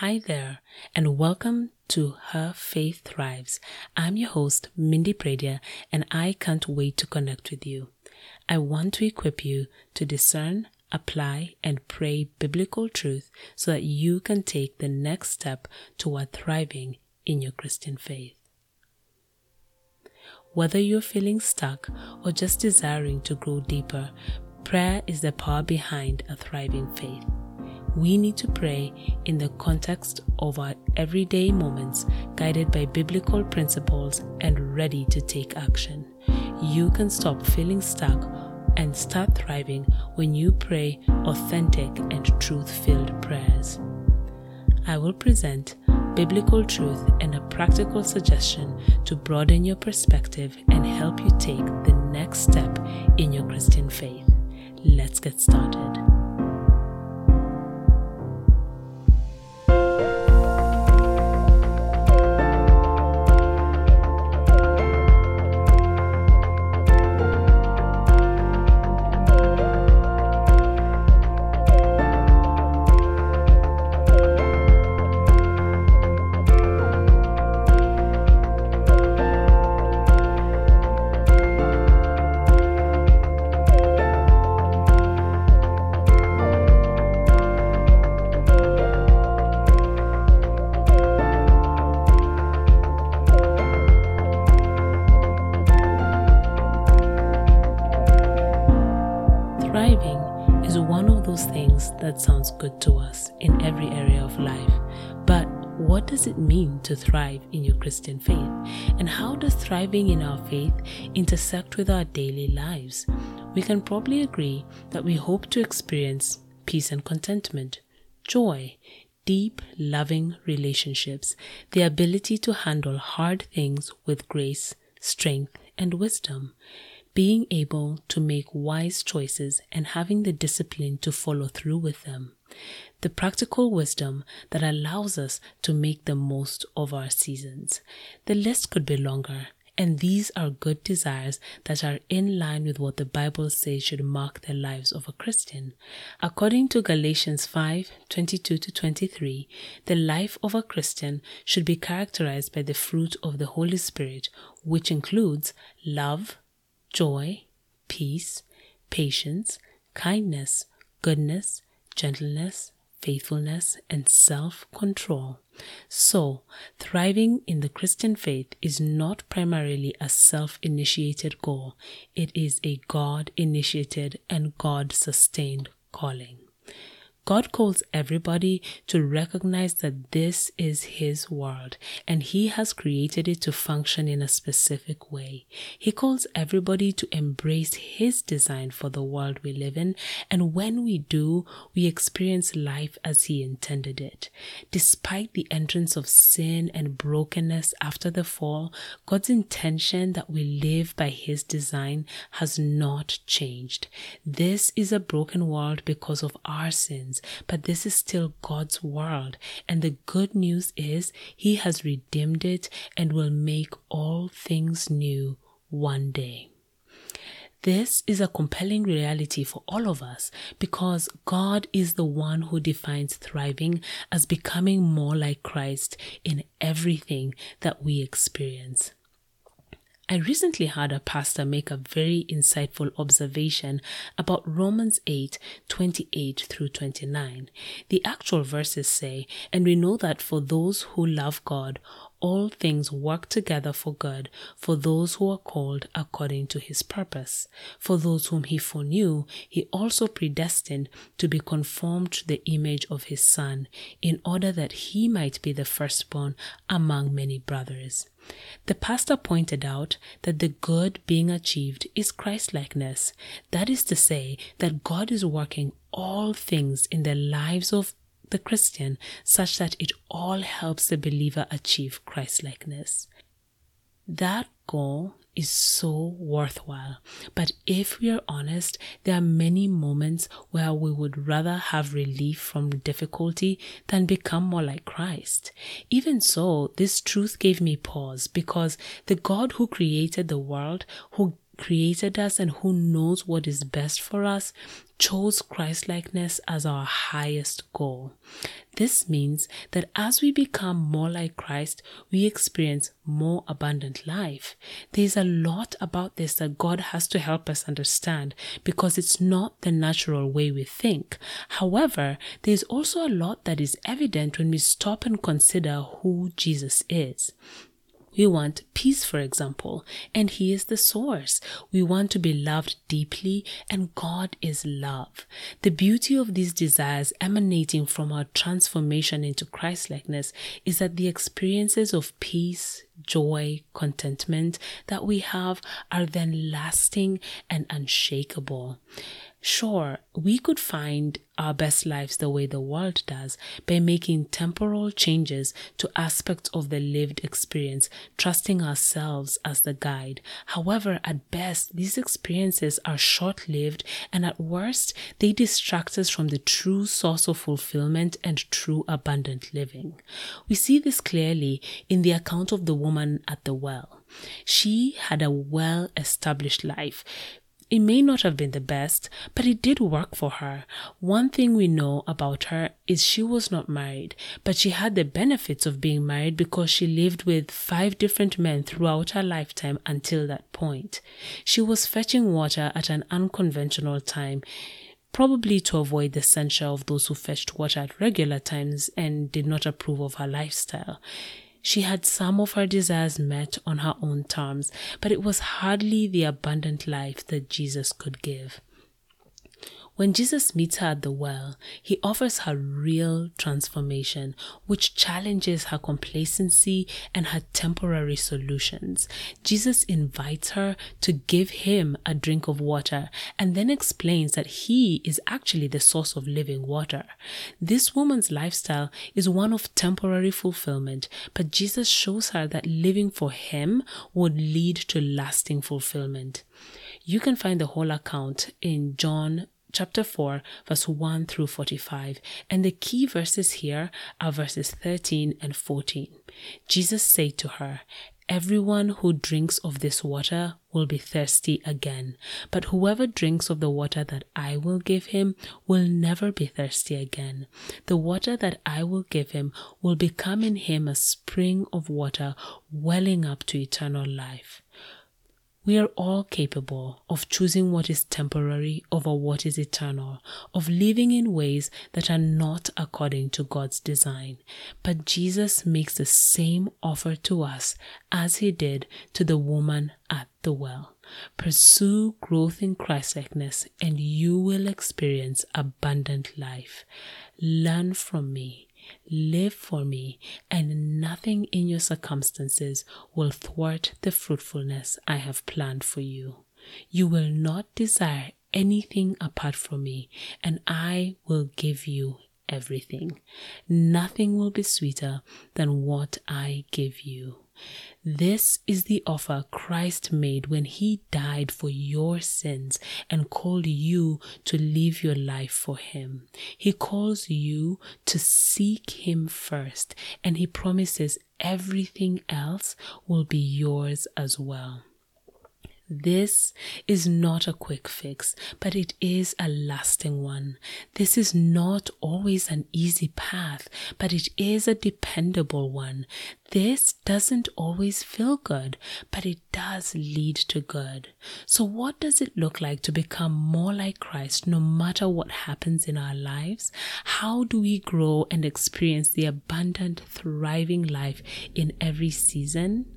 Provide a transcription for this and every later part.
Hi there, and welcome to Her Faith Thrives. I'm your host, Mindy Pradia, and I can't wait to connect with you. I want to equip you to discern, apply, and pray biblical truth so that you can take the next step toward thriving in your Christian faith. Whether you're feeling stuck or just desiring to grow deeper, prayer is the power behind a thriving faith we need to pray in the context of our everyday moments, guided by biblical principles and ready to take action. You can stop feeling stuck and start thriving when you pray authentic and truth filled prayers. I will present biblical truth and a practical suggestion to broaden your perspective and help you take the next step in your Christian faith. Let's get started. That sounds good to us in every area of life. But what does it mean to thrive in your Christian faith? And how does thriving in our faith intersect with our daily lives? We can probably agree that we hope to experience peace and contentment, joy, deep, loving relationships, the ability to handle hard things with grace, strength, and wisdom being able to make wise choices and having the discipline to follow through with them. The practical wisdom that allows us to make the most of our seasons. The list could be longer, and these are good desires that are in line with what the Bible says should mark the lives of a Christian. According to Galatians 5 22 to 23, the life of a Christian should be characterized by the fruit of the Holy Spirit, which includes love, joy, peace, patience, kindness, goodness, gentleness, faithfulness, and self control. So, thriving in the Christian faith is not primarily a self initiated goal, it is a God initiated and God sustained calling. God calls everybody to recognize that this is His world and He has created it to function in a specific way. He calls everybody to embrace His design for the world we live in, and when we do, we experience life as He intended it. Despite the entrance of sin and brokenness after the fall, God's intention that we live by His design has not changed. This is a broken world because of our sins but this is still God's world. And the good news is He has redeemed it and will make all things new one day. This is a compelling reality for all of us because God is the one who defines thriving as becoming more like Christ in everything that we experience. I recently had a pastor make a very insightful observation about Romans 8 28 through 29. The actual verses say, And we know that for those who love God, all things work together for good for those who are called according to his purpose. For those whom he foreknew, he also predestined to be conformed to the image of his Son, in order that he might be the firstborn among many brothers. The pastor pointed out that the good being achieved is Christlikeness. That is to say, that God is working all things in the lives of the Christian such that it all helps the believer achieve Christlikeness. That goal is so worthwhile. But if we are honest, there are many moments where we would rather have relief from difficulty than become more like Christ. Even so, this truth gave me pause because the God who created the world, who created us and who knows what is best for us chose Christlikeness as our highest goal. This means that as we become more like Christ, we experience more abundant life. There's a lot about this that God has to help us understand because it's not the natural way we think. However, there's also a lot that is evident when we stop and consider who Jesus is. We want peace, for example, and He is the source. We want to be loved deeply, and God is love. The beauty of these desires emanating from our transformation into Christlikeness is that the experiences of peace, joy, contentment that we have are then lasting and unshakable. Sure, we could find our best lives the way the world does by making temporal changes to aspects of the lived experience, trusting ourselves as the guide. However, at best, these experiences are short lived, and at worst, they distract us from the true source of fulfillment and true abundant living. We see this clearly in the account of the woman at the well. She had a well established life. It may not have been the best, but it did work for her. One thing we know about her is she was not married, but she had the benefits of being married because she lived with five different men throughout her lifetime until that point. She was fetching water at an unconventional time probably to avoid the censure of those who fetched water at regular times and did not approve of her lifestyle. She had some of her desires met on her own terms, but it was hardly the abundant life that Jesus could give. When Jesus meets her at the well, he offers her real transformation, which challenges her complacency and her temporary solutions. Jesus invites her to give him a drink of water and then explains that he is actually the source of living water. This woman's lifestyle is one of temporary fulfillment, but Jesus shows her that living for him would lead to lasting fulfillment. You can find the whole account in John chapter 4, verse 1 through 45. And the key verses here are verses 13 and 14. Jesus said to her, Everyone who drinks of this water will be thirsty again, but whoever drinks of the water that I will give him will never be thirsty again. The water that I will give him will become in him a spring of water welling up to eternal life. We are all capable of choosing what is temporary over what is eternal, of living in ways that are not according to God's design. But Jesus makes the same offer to us as he did to the woman at the well. Pursue growth in Christlikeness and you will experience abundant life. Learn from me Live for me, and nothing in your circumstances will thwart the fruitfulness I have planned for you. You will not desire anything apart from me, and I will give you everything. Nothing will be sweeter than what I give you. This is the offer Christ made when he died for your sins and called you to live your life for him. He calls you to seek him first, and he promises everything else will be yours as well. This is not a quick fix, but it is a lasting one. This is not always an easy path, but it is a dependable one. This doesn't always feel good, but it does lead to good. So, what does it look like to become more like Christ no matter what happens in our lives? How do we grow and experience the abundant, thriving life in every season?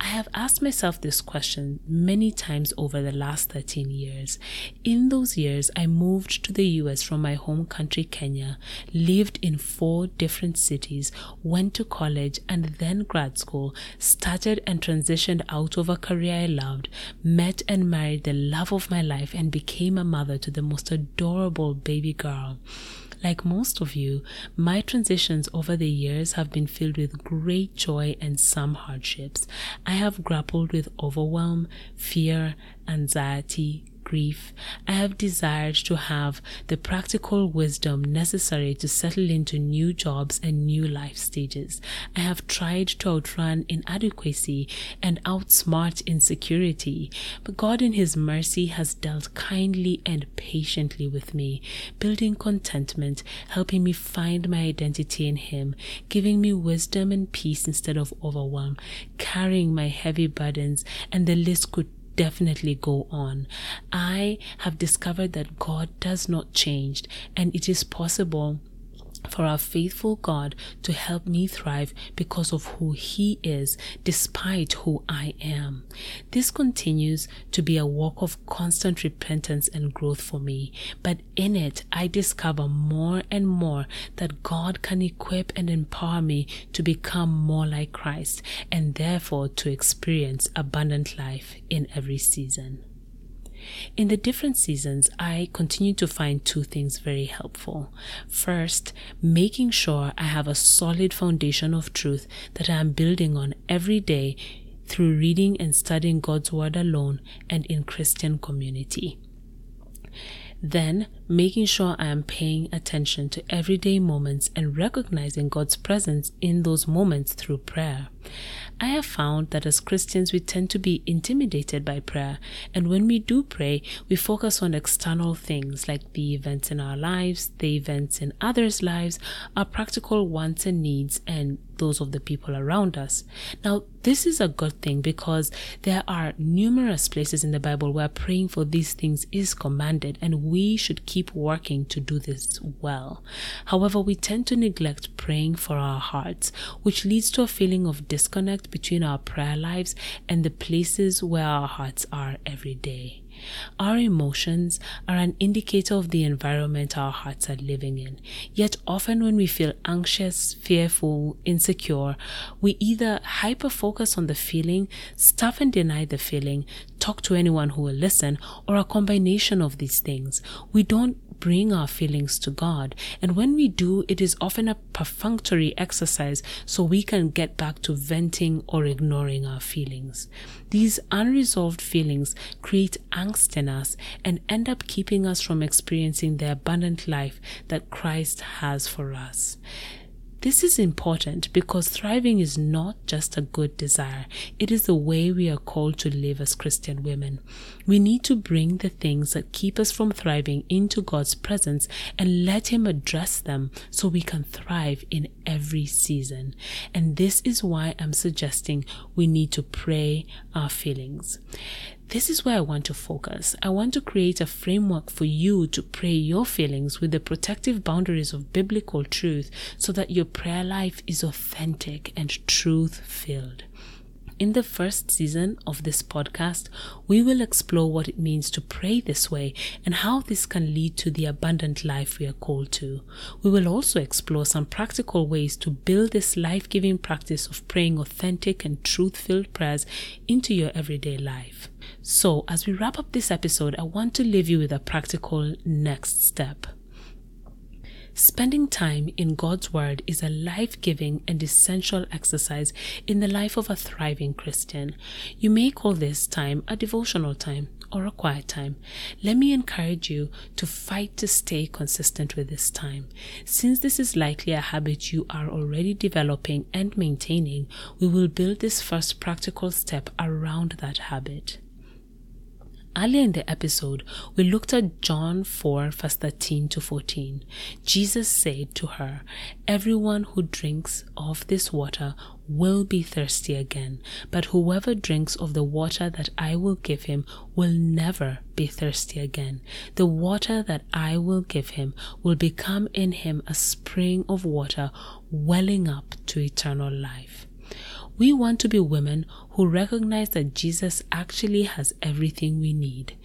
I have asked myself this question many times over the last 13 years. In those years, I moved to the US from my home country, Kenya, lived in four different cities, went to college and then grad school, started and transitioned out of a career I loved, met and married the love of my life, and became a mother to the most adorable baby girl. Like most of you, my transitions over the years have been filled with great joy and some hardships. I have grappled with overwhelm, fear, anxiety, grief, I have desired to have the practical wisdom necessary to settle into new jobs and new life stages. I have tried to outrun inadequacy and outsmart insecurity, but God in His mercy has dealt kindly and patiently with me, building contentment, helping me find my identity in Him, giving me wisdom and peace instead of overwhelm, carrying my heavy burdens, and the list could definitely go on. I have discovered that God does not change and it is possible for our faithful God to help me thrive because of who He is, despite who I am. This continues to be a walk of constant repentance and growth for me, but in it, I discover more and more that God can equip and empower me to become more like Christ and therefore to experience abundant life in every season. In the different seasons, I continue to find two things very helpful. First, making sure I have a solid foundation of truth that I am building on every day through reading and studying God's Word alone and in Christian community. Then, making sure I am paying attention to everyday moments and recognizing God's presence in those moments through prayer. I have found that as Christians, we tend to be intimidated by prayer. And when we do pray, we focus on external things like the events in our lives, the events in others' lives, our practical wants and needs, and those of the people around us. Now, this is a good thing because there are numerous places in the Bible where praying for these things is commanded, and we should keep working to do this well. However, we tend to neglect praying for our hearts, which leads to a feeling of disconnect between our prayer lives and the places where our hearts are every day. Our emotions are an indicator of the environment our hearts are living in. Yet often when we feel anxious, fearful, insecure, we either hyper focus on the feeling, stuff and deny the feeling, talk to anyone who will listen, or a combination of these things. We don't bring our feelings to God. And when we do, it is often a perfunctory exercise so we can get back to venting or ignoring our feelings. These unresolved feelings create angst in us and end up keeping us from experiencing the abundant life that Christ has for us. This is important because thriving is not just a good desire, it is the way we are called to live as Christian women. We need to bring the things that keep us from thriving into God's presence and let Him address them so we can thrive in every season. And this is why I'm suggesting we need to pray our feelings. This is where I want to focus. I want to create a framework for you to pray your feelings with the protective boundaries of biblical truth so that your prayer life is authentic and truth filled. In the first season of this podcast, we will explore what it means to pray this way and how this can lead to the abundant life we are called to. We will also explore some practical ways to build this life giving practice of praying authentic and truth filled prayers into your everyday life. So, as we wrap up this episode, I want to leave you with a practical next step. Spending time in God's Word is a life giving and essential exercise in the life of a thriving Christian. You may call this time a devotional time or a quiet time. Let me encourage you to fight to stay consistent with this time. Since this is likely a habit you are already developing and maintaining, we will build this first practical step around that habit. Earlier in the episode, we looked at John 4, verse 13 to 14. Jesus said to her, Everyone who drinks of this water will be thirsty again, but whoever drinks of the water that I will give him will never be thirsty again. The water that I will give him will become in him a spring of water welling up to eternal life. We want to be women who recognize that Jesus actually has everything we need.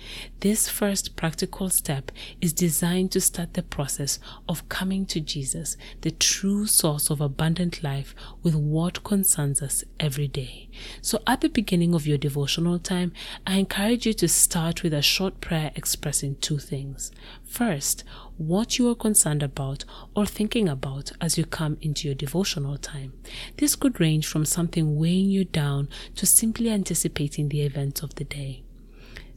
This first practical step is designed to start the process of coming to Jesus, the true source of abundant life, with what concerns us every day. So, at the beginning of your devotional time, I encourage you to start with a short prayer expressing two things. First, what you are concerned about or thinking about as you come into your devotional time. This could range from something weighing you down to simply anticipating the events of the day.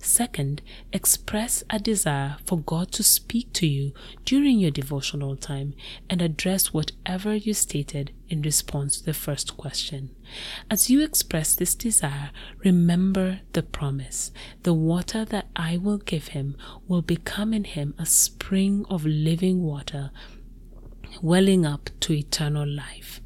Second, express a desire for God to speak to you during your devotional time and address whatever you stated in response to the first question. As you express this desire, remember the promise. The water that I will give him will become in him a spring of living water, welling up to eternal life.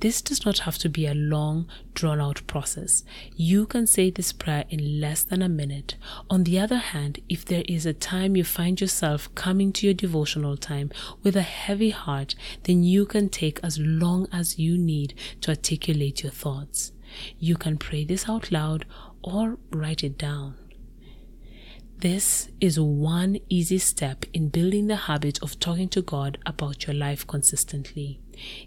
This does not have to be a long, drawn out process. You can say this prayer in less than a minute. On the other hand, if there is a time you find yourself coming to your devotional time with a heavy heart, then you can take as long as you need to articulate your thoughts. You can pray this out loud or write it down. This is one easy step in building the habit of talking to God about your life consistently.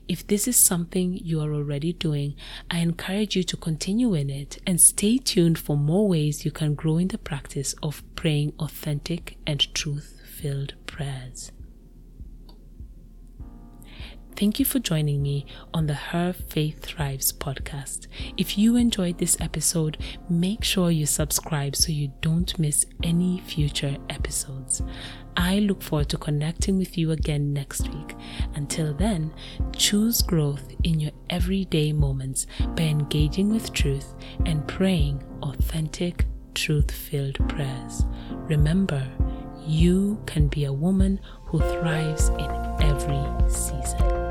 If this is something you are already doing, I encourage you to continue in it and stay tuned for more ways you can grow in the practice of praying authentic and truth filled prayers. Thank you for joining me on the Her Faith Thrives podcast. If you enjoyed this episode, make sure you subscribe so you don't miss any future episodes. I look forward to connecting with you again next week. Until then, choose growth in your everyday moments by engaging with truth and praying authentic, truth filled prayers. Remember, you can be a woman who thrives in every season.